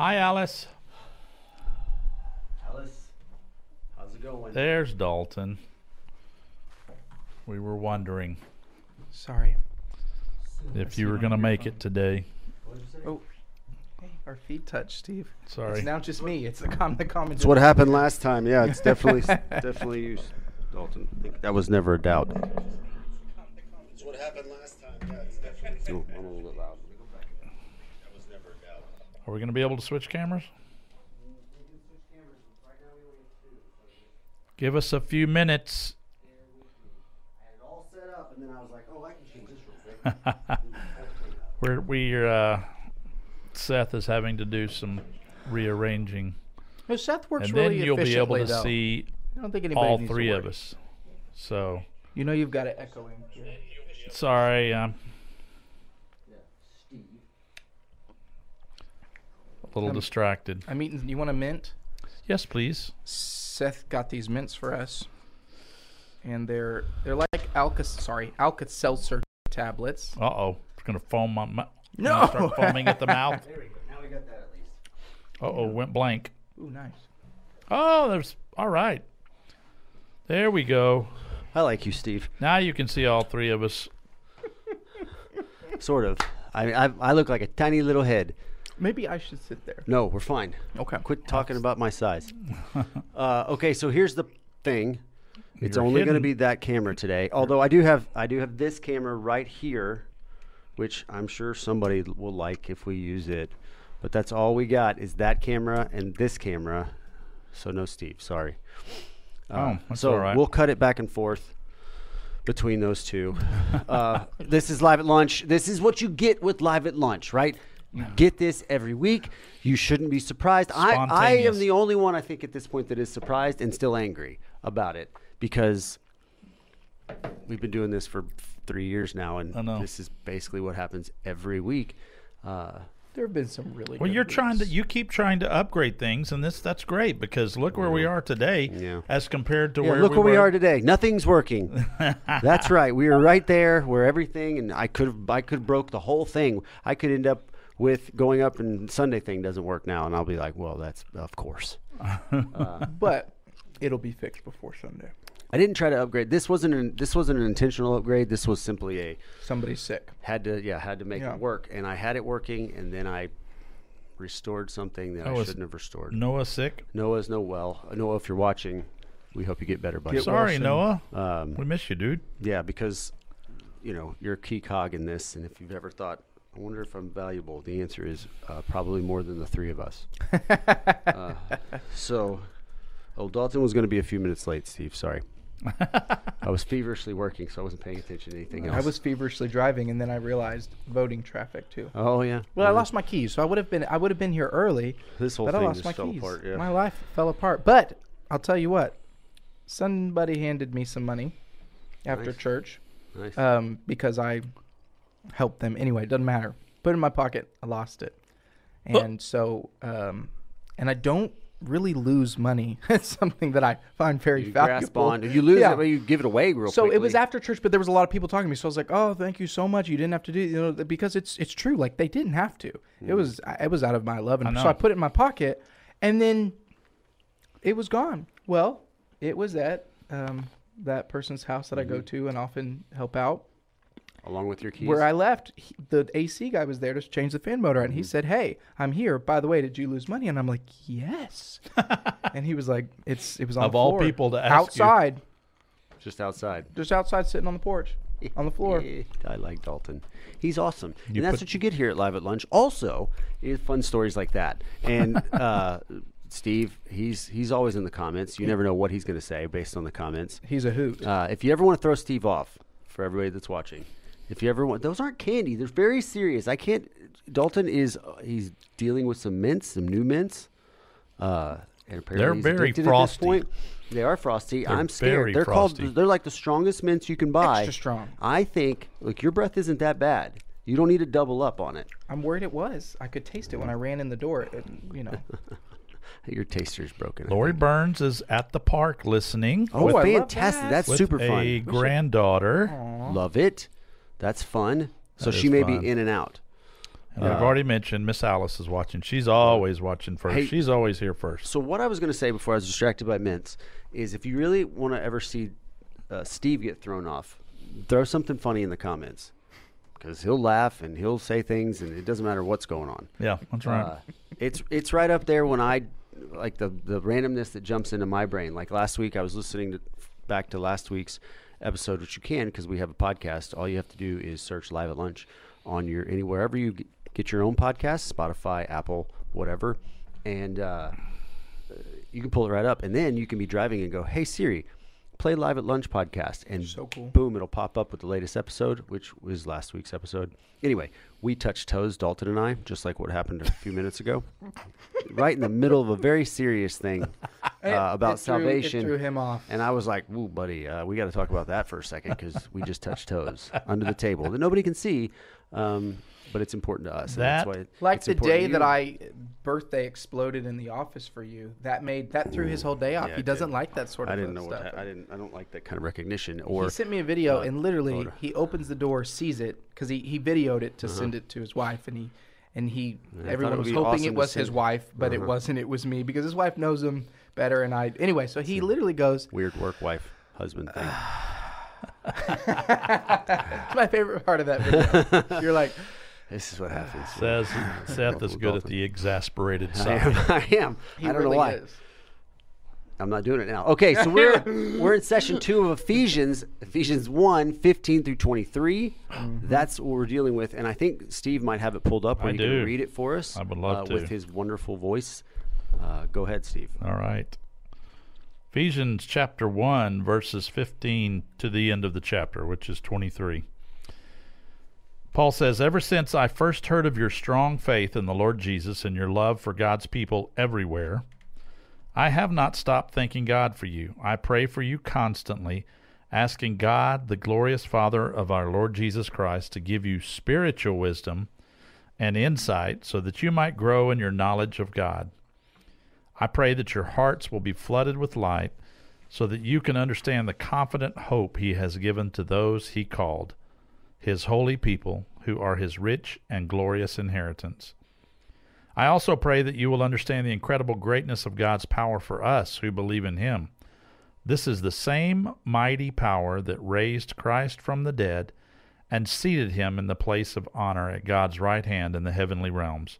Hi, Alice. Alice, how's it going? There's Dalton. We were wondering Sorry. if you were going to make it today. Oh, hey, our feet touch, Steve. Sorry. It's now just me. It's the com the comment. That's what happened last time. Yeah, it's definitely definitely you, Dalton. I think that was never a doubt. That's what happened last time. Yeah, it's definitely. I'm a little bit loud. That was never a doubt. Are we going to be able to switch cameras? Give us a few minutes. I had it all set up, and then I was like, "Oh, I can change this real quick." We're, we uh, Seth is having to do some rearranging, No, Seth works and then really you'll be able to though. see I don't think anybody all three of us. So You know you've got it echoing. here. sorry, I'm little Um, distracted. I'm eating. You want a mint? Yes, please. Seth got these mints for us, and they're they're like Alka sorry Alka Seltzer tablets. Uh oh, it's gonna foam my mouth. No. start foaming at the mouth. There we go. Now we got that at least. Uh oh, went blank. Ooh, nice. Oh, there's all right. There we go. I like you, Steve. Now you can see all three of us. Sort of. I, I I look like a tiny little head. Maybe I should sit there. No, we're fine. Okay. Quit talking about my size. uh, okay, so here's the thing. It's You're only going to hidden. be that camera today. Although I do have I do have this camera right here, which I'm sure somebody will like if we use it. But that's all we got is that camera and this camera. So no Steve, sorry. Oh, that's so all right. we'll cut it back and forth between those two. uh, this is live at lunch. This is what you get with live at lunch, right? You get this every week. You shouldn't be surprised. I, I am the only one I think at this point that is surprised and still angry about it because we've been doing this for three years now, and this is basically what happens every week. Uh, There have been some really. Well, good you're trying to you keep trying to upgrade things, and this that's great because look where we are today, Yeah. as compared to yeah, where look we where we are today. Nothing's working. That's right. We were right there where everything, and I could I could broke the whole thing. I could end up with going up and Sunday thing doesn't work now, and I'll be like, well, that's of course. but it'll be fixed before Sunday. I didn't try to upgrade. This wasn't an, this wasn't an intentional upgrade. This was simply a Somebody's sick. had to yeah had to make Yeah. it work, and I had it working, and then I restored something that Oh, I shouldn't have restored. Noah sick. Noah's no well. Noah, if you're watching, we hope you get better, buddy. Get. Sorry, soon. Noah. Um, We miss you, dude. Yeah, because you know you're a key cog in this, and if you've ever thought, I wonder if I'm valuable, the answer is uh, probably more than the three of us. uh, so, oh, Dalton was going to be a few minutes late. Steve, sorry. I was feverishly working, so I wasn't paying attention to anything else. I was feverishly driving, and then I realized voting traffic too. Oh yeah. Well, I lost my keys, so I would have been I would have been here early, This whole but I thing lost my fell keys. apart. Yeah. My life fell apart. But I'll tell you what, somebody handed me some money after Nice. church nice. um, because I helped them. Anyway, it doesn't matter. Put it in my pocket. I lost it, and so um, and I don't really lose money. it's something that I find very you valuable. grasp on. If you lose Yeah. it, you give it away real so quickly. it was after church, but there was a lot of people talking to me. So I was like, "Oh, thank you so much. You didn't have to do, you know, because it's it's true. Like they didn't have to. Mm. It was I- it was out of my love, I and so. I put it in my pocket, and then it was gone. Well, it was at um, that person's house that I Mm-hmm. go to and often help out. Along with your keys. Where I left, he, the AC guy was there to change the fan motor, Mm-hmm. and he said, "Hey, I'm here. By the way, did you lose money?" And I'm like, "Yes." and he was like, "It's it was on Of the all floor, people to ask you. outside, just outside. just outside, sitting on the porch, on the floor." I like Dalton. He's awesome. You and that's what you get here at Live at Lunch. Also, is fun stories like that. And uh, Steve, he's he's always in the comments. You never know what he's going to say based on the comments. He's a hoot. Uh, if you ever want to throw Steve off, for everybody that's watching, if you ever want, those aren't candy. They're very serious. I can't. Dalton is uh, he's dealing with some mints, some new mints. Uh, and apparently They're he's very addicted frosty. At this point. They are frosty. They're I'm scared. very they're frosty. called. They're like the strongest mints you can buy. Extra strong. I think. Look, your breath isn't that bad. You don't need to double up on it. I'm worried it was. I could taste it when I ran in the door. And, you know, Your taster's broken. Lori. Burns is at the park listening Oh, I love fantastic! that. That's with super a fun. granddaughter. Love it. That's fun. So That she may fun. be in and out. And I've Uh, already mentioned Miss Alice is watching. She's always watching first. Hey- She's always here first. So what I was going to say before I was distracted by mints is if you really want to ever see uh, Steve get thrown off, throw something funny in the comments because he'll laugh and he'll say things and it doesn't matter what's going on. Yeah, that's right. Uh, it's it's right up there when I like the the randomness that jumps into my brain. Like last week, I was listening to back to last week's episode, which you can because we have a podcast. All you have to do is search "Live at Lunch" on your any wherever you get your own podcast, Spotify, Apple, whatever, and uh, you can pull it right up. And then you can be driving and go, "Hey Siri." Play live at lunch podcast and So cool. boom, it'll pop up with the latest episode, which was last week's episode. Anyway, we touched toes, Dalton and I, just like what happened a few minutes ago, right in the middle of a very serious thing uh, about it threw- salvation. It threw him off. And I was like, "Woo, buddy, uh, we got to talk about that for a second because we just touched toes under the table that nobody can see, um, but it's important to us. and That- that's why Like it's the day that. I birthday exploded in the office for you, that made that threw his whole day off. Yeah, he doesn't did. like that sort of I didn't know stuff. what ha- I didn't I don't like that kind of recognition or he sent me a video uh, and literally photo. he opens the door, sees it because he, he videoed it to send it to his wife, and he and he Uh-huh. everyone was hoping awesome it was his send- wife, but it Uh-huh. wasn't. It was me because his wife knows him better, and I anyway. So he literally goes, weird work wife husband thing. "It's my favorite part of that video." You're like, this is what happens. Says Seth is good at the exasperated I side. am. I am. he I don't really know why. is. I'm not doing it now. Okay, so we're we're in session two of Ephesians, Ephesians 1, 15 through 23. Mm-hmm. That's what we're dealing with. And I think Steve might have it pulled up where I you do. can read it for us. I would love uh, to. With his wonderful voice. Uh, go ahead, Steve. All right. Ephesians chapter 1, verses 15 to the end of the chapter, which is 23. Paul says, Ever since I first heard of your strong faith in the Lord Jesus and your love for God's people everywhere, I have not stopped thanking God for you. I pray for you constantly, asking God, the glorious Father of our Lord Jesus Christ, to give you spiritual wisdom and insight so that you might grow in your knowledge of God. I pray that your hearts will be flooded with light so that you can understand the confident hope he has given to those he called, his holy people, who are his rich and glorious inheritance. I also pray that you will understand the incredible greatness of God's power for us who believe in him. This is the same mighty power that raised Christ from the dead and seated him in the place of honor at God's right hand in the heavenly realms.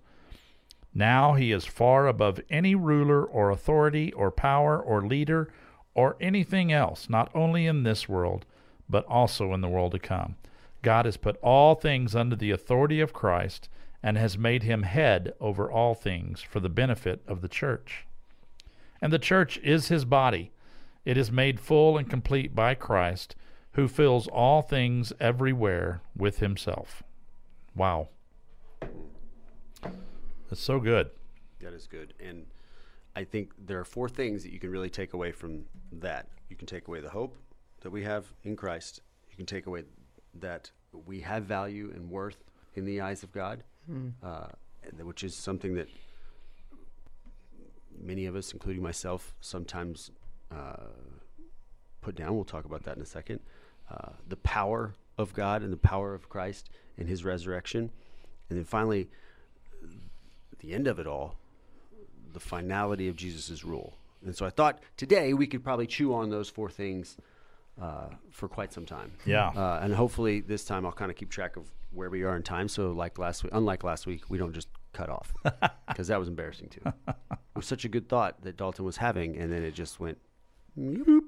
Now he is far above any ruler or authority or power or leader or anything else, not only in this world, but also in the world to come. God has put all things under the authority of Christ and has made him head over all things for the benefit of the church. And the church is his body. It is made full and complete by Christ, who fills all things everywhere with himself. Wow. That's so good. That is good. And I think there are four things that you can really take away from that. You can take away the hope that we have in Christ. You can take away that we have value and worth in the eyes of God, uh, which is something that many of us, including myself, sometimes uh, put down. We'll talk about that in a second. Uh, the power of God and the power of Christ and His resurrection, and then finally, the end of it all, the finality of Jesus' rule. And so I thought today we could probably chew on those four things uh, for quite some time. Yeah. Uh, and hopefully this time I'll kind of keep track of where we are in time. So like last week, unlike last week, we don't just cut off because that was embarrassing too. it was such a good thought that Dalton was having, and then it just went "Yoop."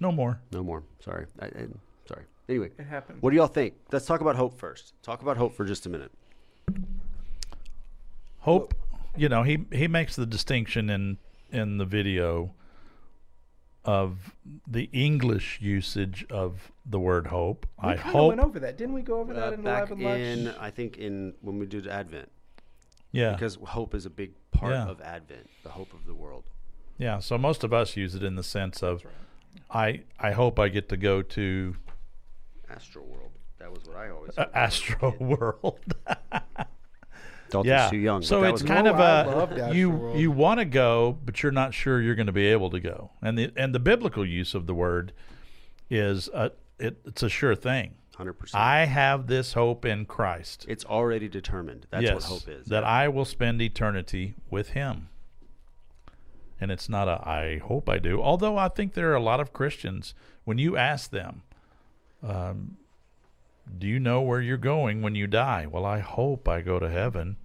No more. no more. Sorry. I, I, sorry. Anyway, It happens. what do y'all think? Let's talk about hope first. Talk about hope for just a minute. Hope, you know, he he makes the distinction in in the video of the English usage of the word hope. We I kinda hope. went over that, didn't we? Go over that Uh, in back Live and Lunch. in, I think in when we did Advent, yeah. because hope is a big part Yeah. of Advent, the hope of the world. Yeah, so most of us use it in the sense of I I hope I get to go to AstroWorld. That was what I always. uh, heard when I was a Astro. World. Dalton's yeah. too young. so it's was kind No, of a you World. you want to go, but you're not sure you're going to be able to go. And the and the biblical use of the word is a, it, it's a sure thing. hundred percent. I have this hope in Christ. It's already determined. That's yes, what hope is. That. I will spend eternity with Him. And it's not a I hope I do. Although I think there are a lot of Christians when you ask them, um, "Do you know where you're going when you die?" Well, I hope I go to heaven,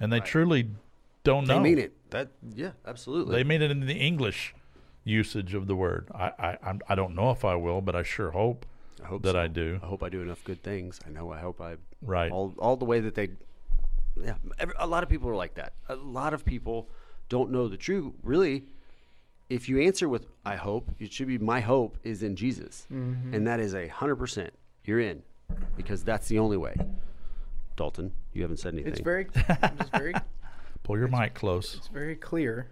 and they Right. truly don't They know. They mean it. That yeah, absolutely. They mean it in the English usage of the word. I I I'm, I don't know if I will, but I sure hope I hope that so. I do. I hope I do enough good things. I know. I hope I Right. all all the way that they. Yeah, every, a lot of people are like that. A lot of people don't know the truth. Really, if you answer with "I hope," it should be "My hope is in Jesus," mm-hmm. and that is a hundred percent. You're in, because that's the only way. Dalton, you haven't said anything. It's very, it's very, Pull your mic close. it's very clear.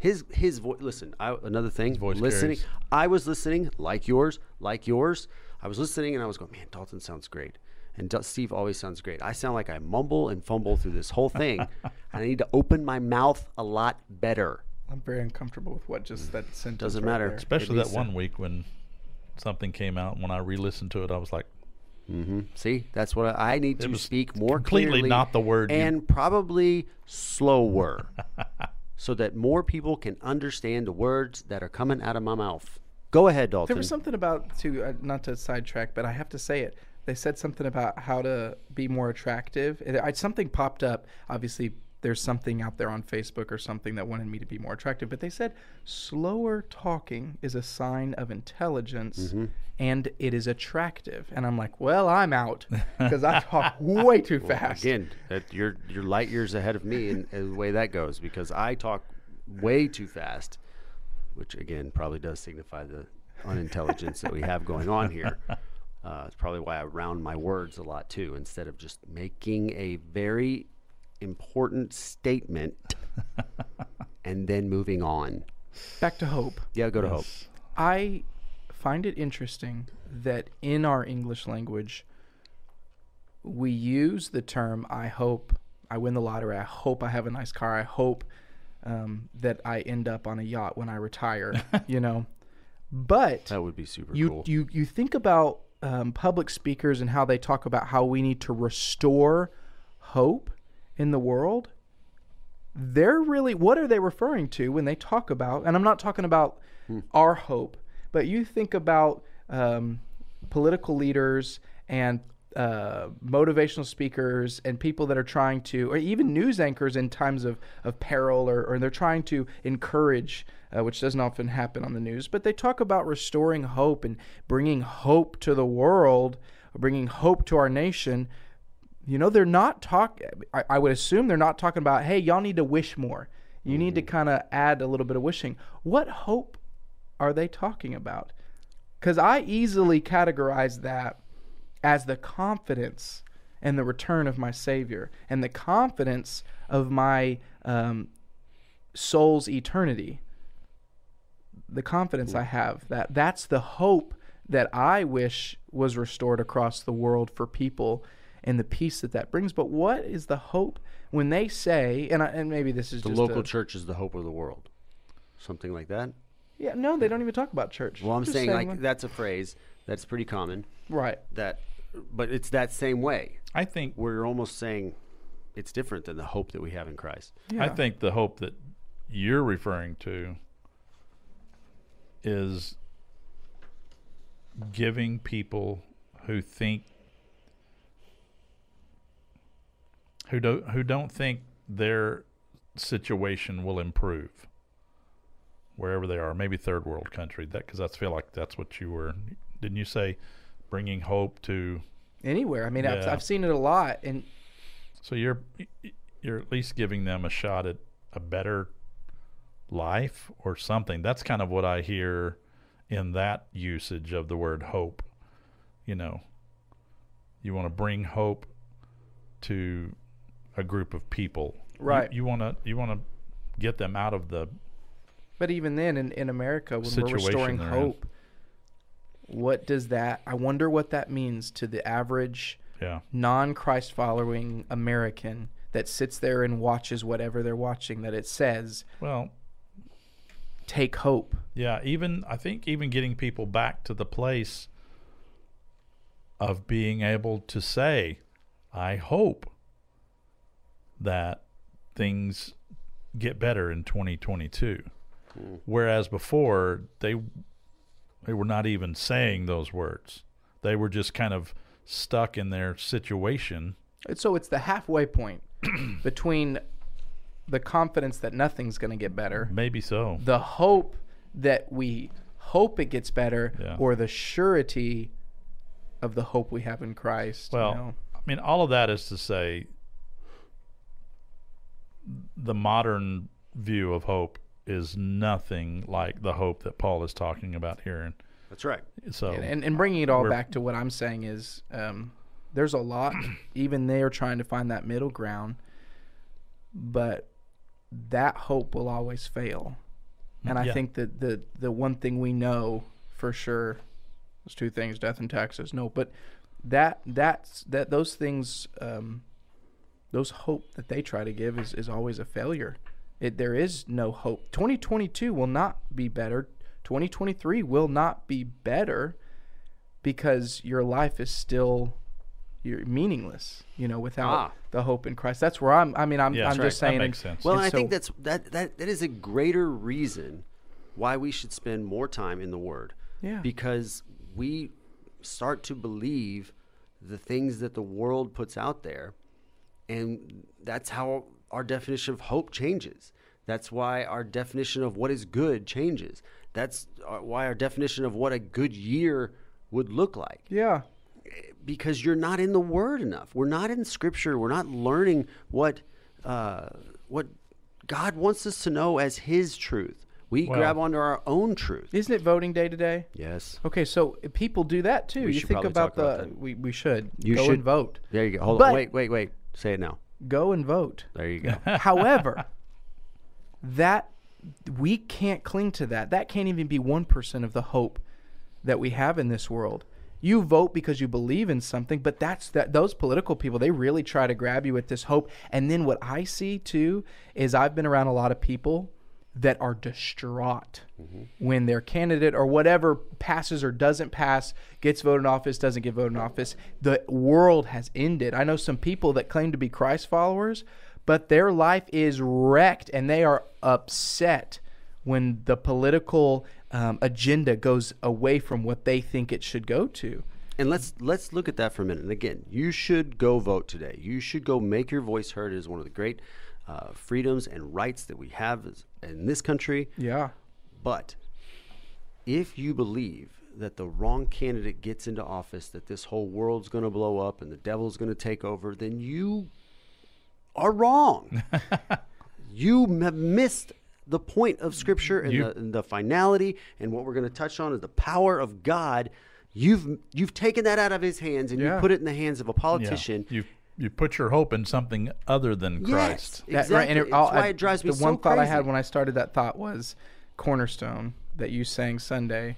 his his voice. Listen, I, another thing. voice listening, carries. I was listening like yours, like yours. I was listening and I was going, man, Dalton sounds great, and Dal- Steve always sounds great. I sound like I mumble and fumble through this whole thing, and I need to open my mouth a lot better. I'm very uncomfortable with what just that sentence. Doesn't right matter. there. Especially that one week when something came out. When I re-listened to it, I was like, hmm See, that's what I, I need It to speak more completely clearly, not the word you- and probably slower, so that more people can understand the words that are coming out of my mouth. Go ahead, Dalton. There was something about to uh, not to sidetrack, but I have to say it. They said something about how to be more attractive. It, I, something popped up. Obviously, there's something out there on Facebook or something that wanted me to be more attractive. But they said slower talking is a sign of intelligence, and it is attractive. And I'm like, well, I'm out because I talk way too Well, fast. Again, that you're you're light years ahead of me in, in the way that goes because I talk way too fast, which again probably does signify the unintelligence that we have going on here. Uh, it's probably why I round my words a lot too, instead of just making a very important statement and then moving on. Back to hope. Yeah, go to hope. I find it interesting that in our English language, we use the term "I hope I win the lottery." I hope I have a nice car. I hope um, that I end up on a yacht when I retire. you know, but That would be super you cool. you you think about um, public speakers and how they talk about how we need to restore hope in the world they're really what are they referring to when they talk about and i'm not talking about our hope but you think about um, political leaders and uh, motivational speakers and people that are trying to or even news anchors in times of, of peril or, or they're trying to encourage uh, which doesn't often happen on the news but they talk about restoring hope and bringing hope to the world bringing hope to our nation you know, they're not talk. I, I would assume they're not talking about, hey, y'all need to wish more. You need to kind of add a little bit of wishing. What hope are they talking about? Because I easily categorize that as the confidence and the return of my Savior and the confidence of my um, soul's eternity. The confidence I have that that's the hope that I wish was restored across the world for people and the peace that that brings. But what is the hope when they say, and I, and maybe this is the just local a, church is the hope of the world. Something like that. yeah, no, they don't even talk about church. Well, I'm Just saying like when- that's a phrase that's pretty common. right. That, but it's that same way. I think We're almost saying it's different than the hope that we have in Christ. Yeah. I think the hope that you're referring to is giving people who think who don't who don't think their situation will improve wherever they are maybe third world country that because I feel like that's what you were didn't you say bringing hope to anywhere. I mean, I've, I've seen it a lot, and So you're you're at least giving them a shot at a better life or something. That's kind of what I hear in that usage of the word hope. You know, you want to bring hope to a group of people. Right. You, want to you want to get them out of the but even then, in, in America, when we're restoring they're in. hope, what does that? I wonder what that means to the average yeah. non-Christ following American that sits there and watches whatever they're watching. That it says, Well, "Take hope." Yeah, even I think even getting people back to the place of being able to say, I hope that things get better in 2022. Hmm. Whereas before they they were not even saying those words. They were just kind of stuck in their situation. And So it's the halfway point between the confidence that nothing's going to get better, Maybe so. the hope that we hope it gets better, Yeah. or the surety of the hope we have in Christ. you Well, know? I mean, all of that is to say the modern view of hope is nothing like the hope that Paul is talking about here. And That's right. so, and, and, and bringing it all back to what I'm saying is um, there's a lot, even they are trying to find that middle ground, but that hope will always fail. And I Yeah. think that the, the one thing we know for sure is two things death and taxes. No, but that that's that those things um, those hope that they try to give is, is always a failure. It, there is no hope. 2022 will not be better. 2023 will not be better because your life is still you're meaningless, you know, without Ah. the hope in Christ. That's where I'm I mean I'm Yeah, I'm that's just right. That makes sense. Well, and and I think that's that, that that is a greater reason why we should spend more time in the Word. Yeah. Because we start to believe the things that the world puts out there, and that's how our definition of hope changes. That's why our definition of what is good changes. That's uh, why our definition of what a good year would look like yeah. because you're not in the word enough. We're not in scripture. We're not learning what uh, what God wants us to know as his truth. We Well- grab onto our own truth. Isn't it voting day today? Yes. Okay, so people do that too. We you think about about the that. we, we should You go should- and vote. There you go. Hold But- on. Wait, wait, wait. Say it now. Go and vote. There you go. However, that we can't cling to that. That can't even be 1% of the hope that we have in this world. You vote because you believe in something, but that's that those political people, they really try to grab you with this hope. And then what I see too is I've been around a lot of people that are distraught when their candidate or whatever passes or doesn't pass, gets voted in office, doesn't get voted in office. The world has ended. I know some people that claim to be Christ followers, but their life is wrecked and they are upset when the political um, agenda goes away from what they think it should go to. And let's let's look at that for a minute. And again, you should go vote today. You should go make your voice heard. It is one of the great uh, freedoms and rights that we have as, in this country. Yeah. But if you believe that the wrong candidate gets into office, that this whole world's going to blow up and the devil's going to take over, then you are wrong. you have missed the point of Scripture and, You- the, and the finality, and what we're going to touch on is the power of God. You've you've taken that out of His hands and Yeah. you put it in the hands of a Yeah. politician. You you put your hope in something other than Christ. Yes, That- right, and exactly. it- I'll- That's why I- it drives me the so one thought I had when I started that thought was cornerstone that you sang Sunday.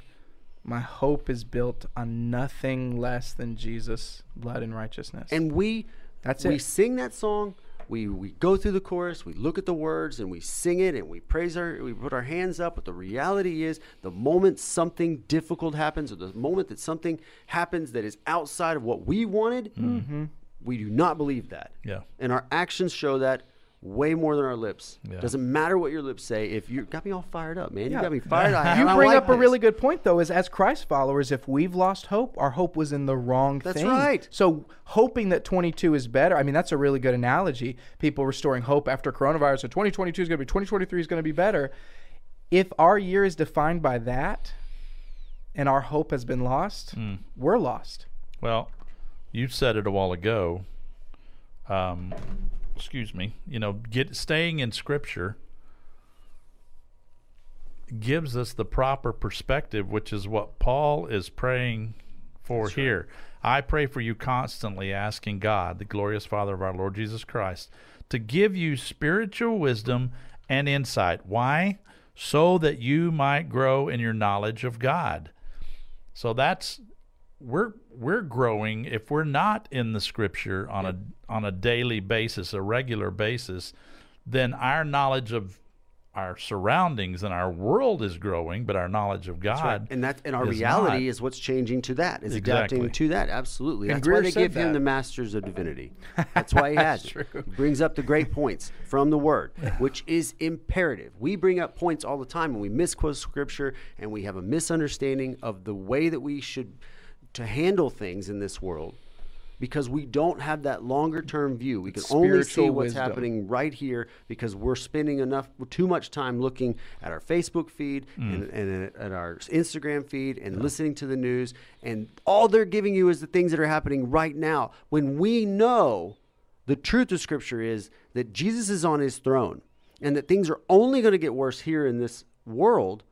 My hope is built on nothing less than Jesus' blood and righteousness. And we That's we it. We sing that song. We we go through the chorus, we look at the words, and we sing it, and we praise our, we put our hands up. But the reality is, the moment something difficult happens, or the moment that something happens that is outside of what we wanted, Mm-hmm. We do not believe that. Yeah. And our actions show that way more than our lips. Yeah. Doesn't matter what your lips say. If you got me all fired up, man, Yeah. you got me fired up. you bring like up a really good point though is as christ followers if we've lost hope our hope was in the wrong That's thing That's right. so hoping that 22 is better i mean that's a really good analogy people restoring hope after coronavirus so 2022 is going to be 2023 is going to be better if our year is defined by that and our hope has been lost hmm. we're lost Well, you said it a while ago. Um, excuse me. You know, get staying in Scripture gives us the proper perspective, which is what Paul is praying for here. I pray for you constantly, asking God, the glorious Father of our Lord Jesus Christ, to give you spiritual wisdom and insight. Why? So that you might grow in your knowledge of God. So that's we're we're growing if we're not in the scripture on a on a daily basis, a regular basis, then our knowledge of our surroundings and our world is growing, but our knowledge of That's right. God And that and our is reality not. is what's changing to that. Is Exactly. adapting to that. Absolutely. And That's why they give him the masters of divinity. That's why he has it. He brings up the great points from the word, which is imperative. We bring up points all the time and we misquote scripture and we have a misunderstanding of the way that we should to handle things in this world because we don't have that longer term view. We can only see what's wisdom. happening right here because we're spending enough too much time looking at our Facebook feed mm. and, and at our Instagram feed and listening to the news and all they're giving you is the things that are happening right now when we know the truth of scripture is that Jesus is on his throne and that things are only going to get worse here in this world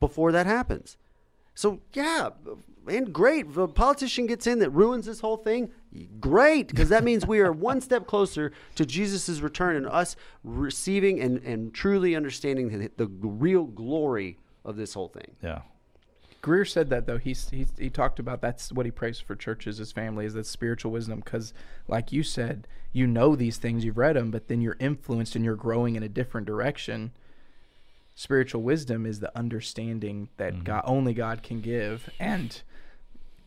before that happens. So yeah, and great. If a politician gets in that ruins this whole thing, great, because that means we are one step closer to Jesus' return and us receiving and, and truly understanding the, the real glory of this whole thing. yeah. Greer said that though. He's, he's he talked about that's what he prays for churches, his family, is that spiritual wisdom. Because, like you said, you know these things, you've read them, but then you're influenced and you're growing in a different direction. Spiritual wisdom is the understanding that mm-hmm. God only God can give, and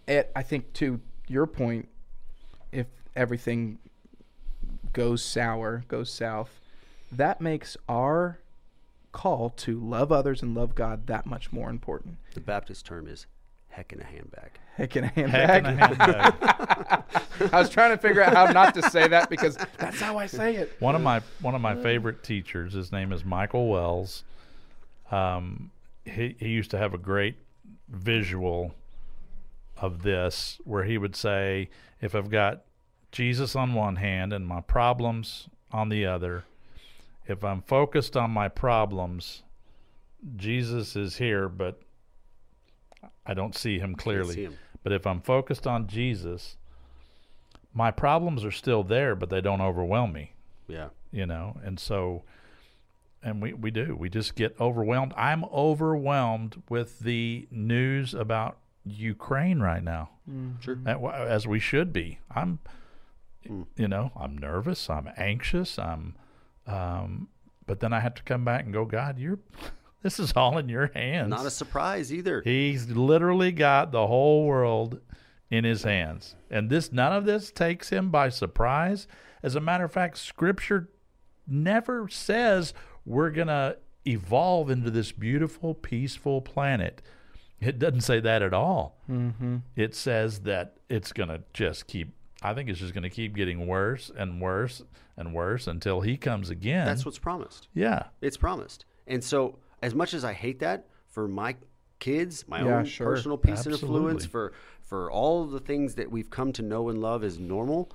it, I think to your point, if everything goes sour, goes south, that makes our call to love others and love God that much more important. The Baptist term is heck in a handbag. Heck in a handbag. Heck in a handbag. I was trying to figure out how not to say that because that's how I say it. one of my one of my favorite teachers, his name is Michael Wells. Um, he he used to have a great visual of this where he would say, if I've got Jesus on one hand and my problems on the other, if I'm focused on my problems, Jesus is here, but I don't see him clearly. see him. But if I'm focused on Jesus, my problems are still there, but they don't overwhelm me Yeah. you know and so and we, we do we just get overwhelmed i'm overwhelmed with the news about ukraine right now Sure. That wa- as we should be i'm you know i'm nervous i'm anxious i'm um but then i have to come back and go god you're this is all in your hands Not a surprise either. He's literally got the whole world in his hands. And this none of this takes him by surprise. As a matter of fact, scripture never says we're going to evolve into this beautiful, peaceful planet. It doesn't say that at all. Mm-hmm. It says that it's going to just keep, I think it's just going to keep getting worse and worse and worse until he comes again. That's what's promised. yeah. It's promised. And so, as much as I hate that for my kids, my Yeah, own sure. personal peace and influence, for for all of the things that we've come to know and love as normal,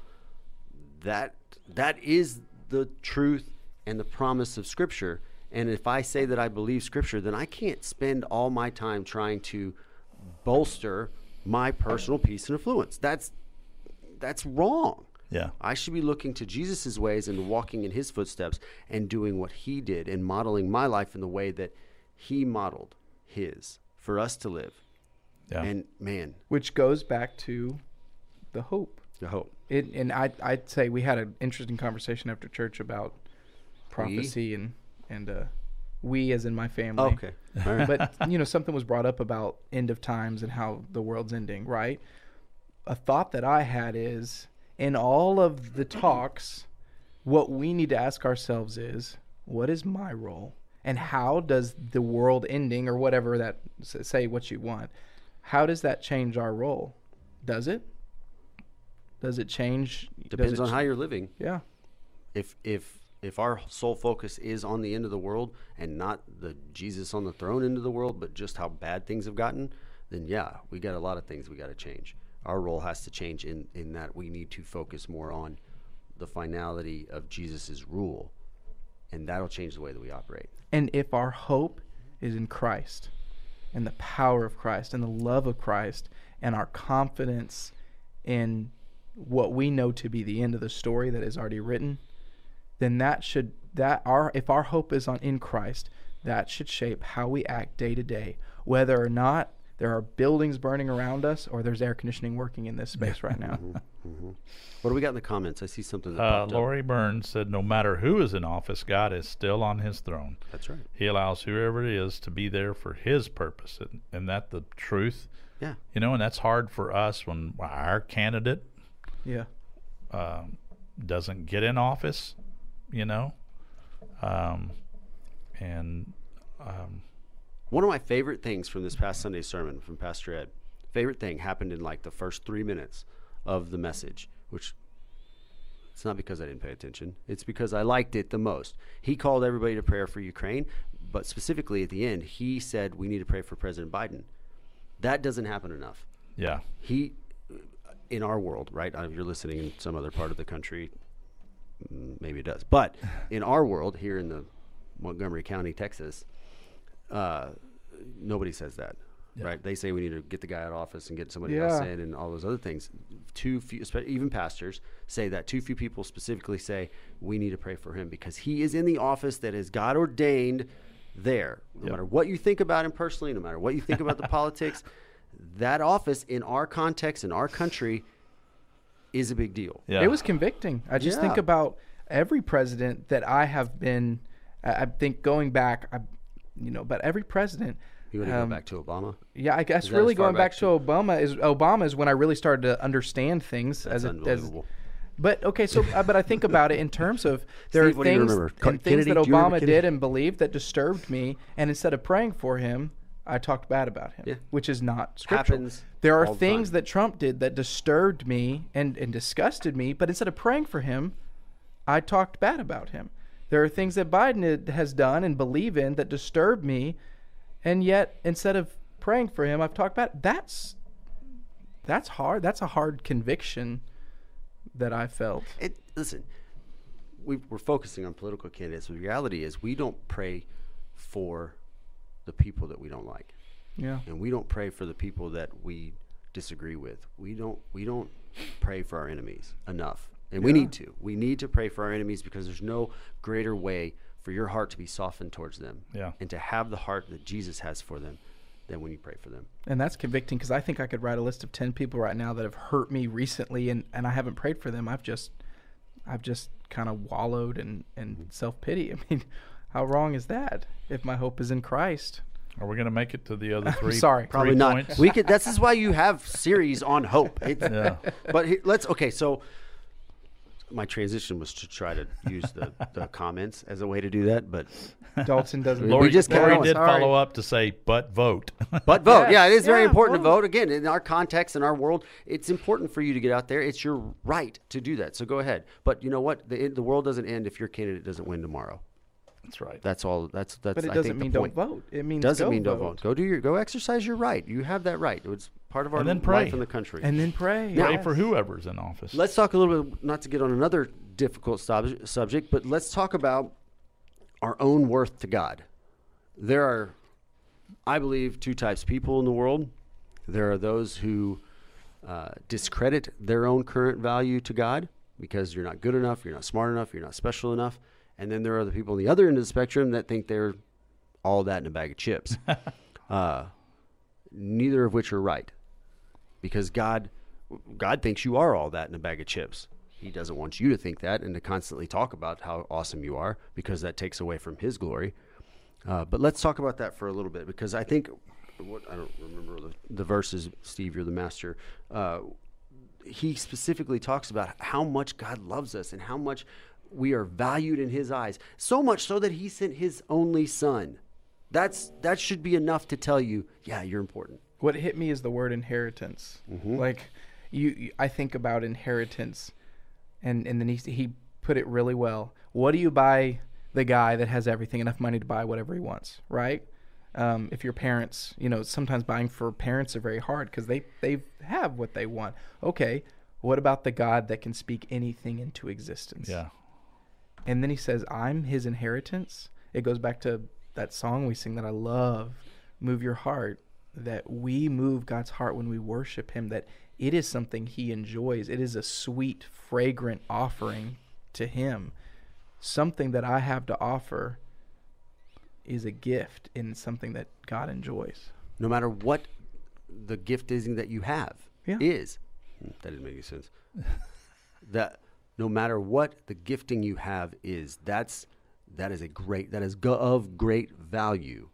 that that is the truth and the promise of Scripture. And if I say that I believe Scripture, then I can't spend all my time trying to bolster my personal peace and influence. That's that's wrong. Yeah. I should be looking to Jesus' ways and walking in his footsteps and doing what he did and modeling my life in the way that he modeled his for us to live. Yeah. And man, Which goes back to the hope. the hope. It, and I, I'd say we had an interesting conversation after church about prophecy and and uh, we, as in my family. Okay. Right. but you know, something was brought up about end of times and how the world's ending. Right. A thought that I had is in all of the talks, what we need to ask ourselves is, what is my role, and how does the world ending or whatever that say what you want, how does that change our role? Does it? Does it change? does Depends it on ch- how you're living. Yeah. If if if our sole focus is on the end of the world and not the Jesus on the throne end of the world, but just how bad things have gotten, then yeah, we got a lot of things we got to change. Our role has to change in in that we need to focus more on the finality of Jesus' rule, and that'll change the way that we operate. And if our hope is in Christ and the power of Christ and the love of Christ and our confidence in what we know to be the end of the story that is already written, then that should that our if our hope is on in Christ, that should shape how we act day to day, whether or not there are buildings burning around us, or there's air conditioning working in this space right now. hmm What do we got in the comments? I see something that Uh, popped up. Lori Burns said, "No matter who is in office, God is still on His throne. That's right. He allows whoever it is to be there for His purpose, and, and that the truth. Yeah. You know, and that's hard for us when our candidate Yeah. um, doesn't get in office. You know, um, and um, One of my favorite things from this past Sunday sermon from Pastor Ed, favorite thing happened in like the first three minutes of the message, which it's not because I didn't pay attention. It's because I liked it the most. He called everybody to prayer for Ukraine, but specifically at the end, he said we need to pray for President Biden. That doesn't happen enough. yeah, He, in our world, right? Uh, If you're listening in some other part of the country, maybe it does. But in our world, here in the Montgomery County, Texas, uh, nobody says that, Yeah. right? They say we need to get the guy out of office and get somebody else in, and all those other things. Too few, even pastors say that. Too few people specifically say we need to pray for him because he is in the office that is God ordained there. No Yep. matter what you think about him personally, no matter what you think about the politics, that office in our context in our country is a big deal. yeah. It was convicting. I just think about every president that I have been. I I think going back, I, you know, but every president. You want to um, go back to Obama? Yeah, I guess really going back back to Obama is Obama is when I really started to understand things That's as a, as unbelievable. But okay, so uh, but I think about it in terms of there Steve, are what do you things and Ca- things that Do you remember Obama did and believed that disturbed me, and instead of praying for him, I talked bad about him, Yeah. which is not scriptural. Happens there are all the things that Trump did that disturbed me and and disgusted me, but instead of praying for him, I talked bad about him. There are things that Biden has done and believe in that disturb me, and yet instead of praying for him, I've talked bad. That's that's hard. That's a hard conviction that I felt. It, listen, we, we're focusing on political candidates. The reality is we don't pray for the people that we don't like, Yeah. and we don't pray for the people that we disagree with. We don't we don't pray for our enemies enough, and we need to. We need to pray for our enemies because there's no greater way for your heart to be softened towards them, Yeah. and to have the heart that Jesus has for them, than when you pray for them. And that's convicting because I think I could write a list of 10 people right now that have hurt me recently and, and I haven't prayed for them. I've just I've just kind of wallowed in, in mm-hmm. self-pity. I mean, how wrong is that if my hope is in Christ? Are we going to make it to the other three? sorry. three Probably not. Points? We could. This is why you have series on hope. It's, yeah. but he, let's okay so my transition was to try to use the, the comments as a way to do that but Dalton doesn't. We Lori, just Lori did Sorry. follow up to say, "But vote." but vote Yes. yeah it is very Yeah, important to vote. vote again in our context in our world it's important for you to get out there it's your right to do that so go ahead but you know what the, the world doesn't end if your candidate doesn't win tomorrow That's right. that's all that's that's But it doesn't think mean don't vote. It means doesn't go mean don't vote. vote go do your go exercise your right you have that right it's part of our And then pray. life in the country And then pray. Pray yes. for whoever's in office. Let's talk a little bit, not to get on another difficult sub- subject, but let's talk about our own worth to God. There are, I believe, two types of people in the world. There are those who uh, discredit their own current value to God because you're not good enough, you're not smart enough, you're not special enough. And then there are the people on the other end of the spectrum that think they're all that in a bag of chips. uh, neither of which are right because God God thinks you are all that in a bag of chips. He doesn't want you to think that and to constantly talk about how awesome you are because that takes away from His glory. Uh, but let's talk about that for a little bit because I think what I don't remember the, the verses. Steve, you're the master. Uh, he specifically talks about how much God loves us and how much we are valued in His eyes. So much so that He sent His only Son. That's that should be enough to tell you, yeah, you're important. What hit me is the word inheritance. Mm-hmm. Like you, you, I think about inheritance, and and then he he put it really well. What do you buy the guy that has everything, enough money to buy whatever he wants, right? Um, if your parents, you know, sometimes buying for parents are very hard because they they have what they want. Okay, what about the God that can speak anything into existence? Yeah. And then he says, I'm his inheritance. It goes back to that song we sing that I love, Move Your Heart, that we move God's heart when we worship him, that it is something he enjoys. It is a sweet, fragrant offering to him. Something that I have to offer is a gift and something that God enjoys. no matter what the gift is that you have Yeah. is. That didn't make any sense. that no matter what the gifting you have is, that's that is a great that is of great value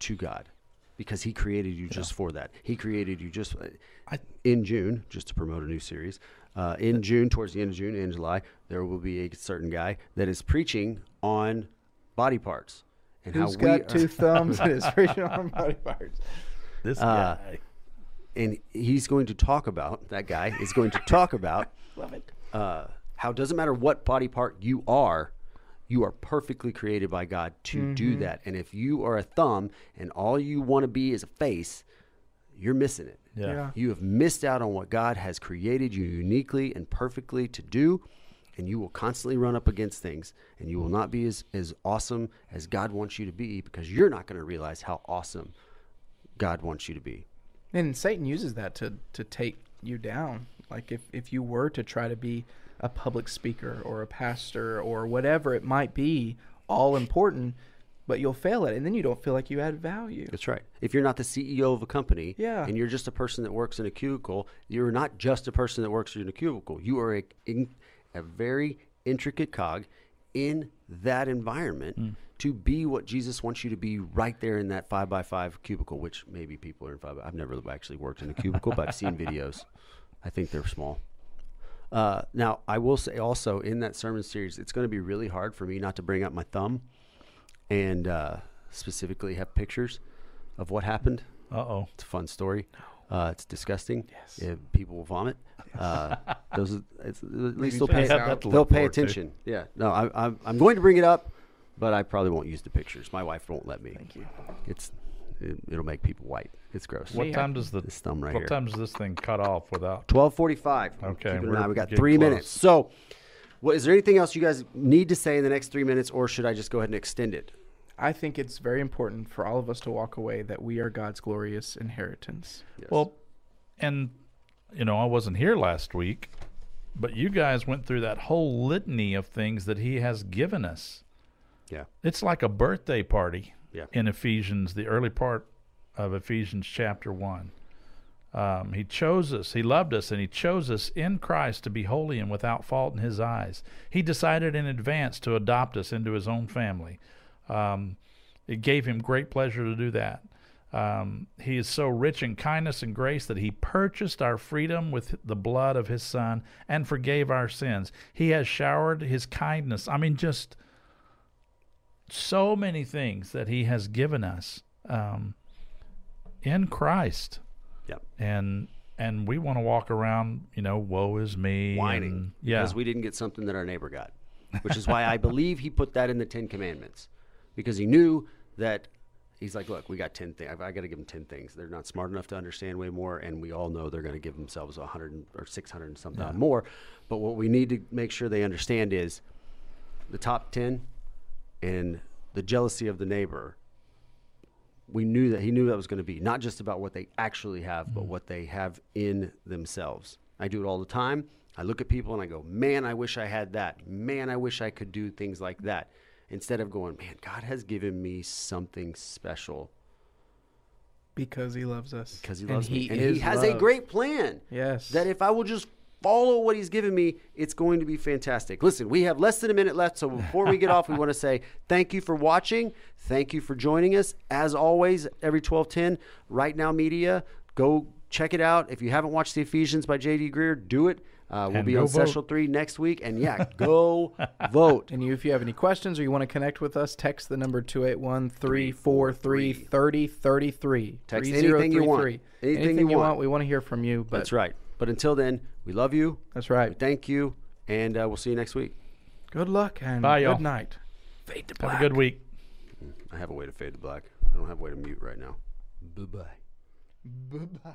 to God because He created you just for that. He created you just uh, I- in June, just to promote a new series. Uh, in June, towards the end of June and July, there will be a certain guy that is preaching on body parts and Who's how we got two thumbs and is preaching on body parts? This Uh, guy. and he's going to talk about that guy is going to talk about Love it. uh, how it doesn't matter what body part you are, you are perfectly created by God to do mm-hmm. that. And if you are a thumb and all you want to be is a face, you're missing it. Yeah. Yeah. You have missed out on what God has created you uniquely and perfectly to do. And you will constantly run up against things, and you will not be as, as awesome as God wants you to be because you're not going to realize how awesome God wants you to be. And Satan uses that to to take you down. Like if if you were to try to be a public speaker or a pastor or whatever it might be, all important, but you'll fail at it, and then you don't feel like you add value. That's right. If you're not the CEO of a company Yeah. and you're just a person that works in a cubicle, you're not just a person that works in a cubicle. You are a, in, a very intricate cog in that environment hmm. to be what Jesus wants you to be right there in that five by five cubicle, which maybe people are in five. I've never actually worked in a cubicle, but I've seen videos. I think they're small. Uh, now, I will say also in that sermon series, it's going to be really hard for me not to bring up my thumb and uh, specifically have pictures of what happened. Uh oh. It's a fun story. Uh, it's disgusting. Yes. Yeah, people will vomit. Uh, those, are- it's, at least Maybe they'll pay. They'll pay forward to. attention. Yeah. No, I, I'm, I'm going to bring it up, but I probably won't use the pictures. My wife won't let me. Thank you. It's, it, it'll make people white. It's gross. What Me, I- time does the This thumb right what here. time does this thing cut off without? Twelve forty-five. Okay, Keep we're eye. We got three close. minutes. So, what is there anything else you guys need to say in the next three minutes, or should I just go ahead and extend it? I think it's very important for all of us to walk away that we are God's glorious inheritance. Yes. Well, and you know, I wasn't here last week, but you guys went through that whole litany of things that he has given us. yeah, It's like a birthday party Yeah. in Ephesians, the early part of Ephesians chapter 1. Um, he chose us, he loved us, and he chose us in Christ to be holy and without fault in his eyes. He decided in advance to adopt us into his own family. Um, it gave him great pleasure to do that. Um, he is so rich in kindness and grace that he purchased our freedom with the blood of his son and forgave our sins. He has showered his kindness. I mean, just so many things that he has given us um, in Christ. Yep. And and we want to walk around, you know, woe is me, whining and- yeah, because we didn't get something that our neighbor got, which is why I believe he put that in the Ten Commandments because he knew that he's like, look, we got ten things. I got to give them ten things. They're not smart enough to understand way more, and we all know they're going to give themselves a hundred or six hundred and something more. But what we need to make sure they understand is the top ten and the jealousy of the neighbor we knew that he knew that was going to be not just about what they actually have, but mm. what they have in themselves. I do it all the time. I look at people and I go, man, I wish I had that. Man, I wish I could do things like that. Instead of going, man, God has given me something special Because he loves us. because he And loves me. he And he has a great plan. Yes. That if I will just follow what he's given me, it's going to be fantastic. Listen, we have less than a minute left, so before we get off, we want to say thank you for watching. Thank you for joining us. As always, every 1210, RightNow Media, go check it out. If you haven't watched The Ephesians by J.D. Greear, do it. Uh, we'll And be on vote. Special 3 next week. And yeah, go vote. And you, if you have any questions or you want to connect with us, text the number 281 343 3033. Text anything you want. Anything Anything, you you want. want. We want to hear from you. But That's right. But until then, we love you. That's We right. thank you. And uh, we'll see you next week. Good luck and Bye, y'all. good night. Fade to black. have a good week. I have a way to fade to black. I don't have a way to mute right now. Bye bye. Bye bye.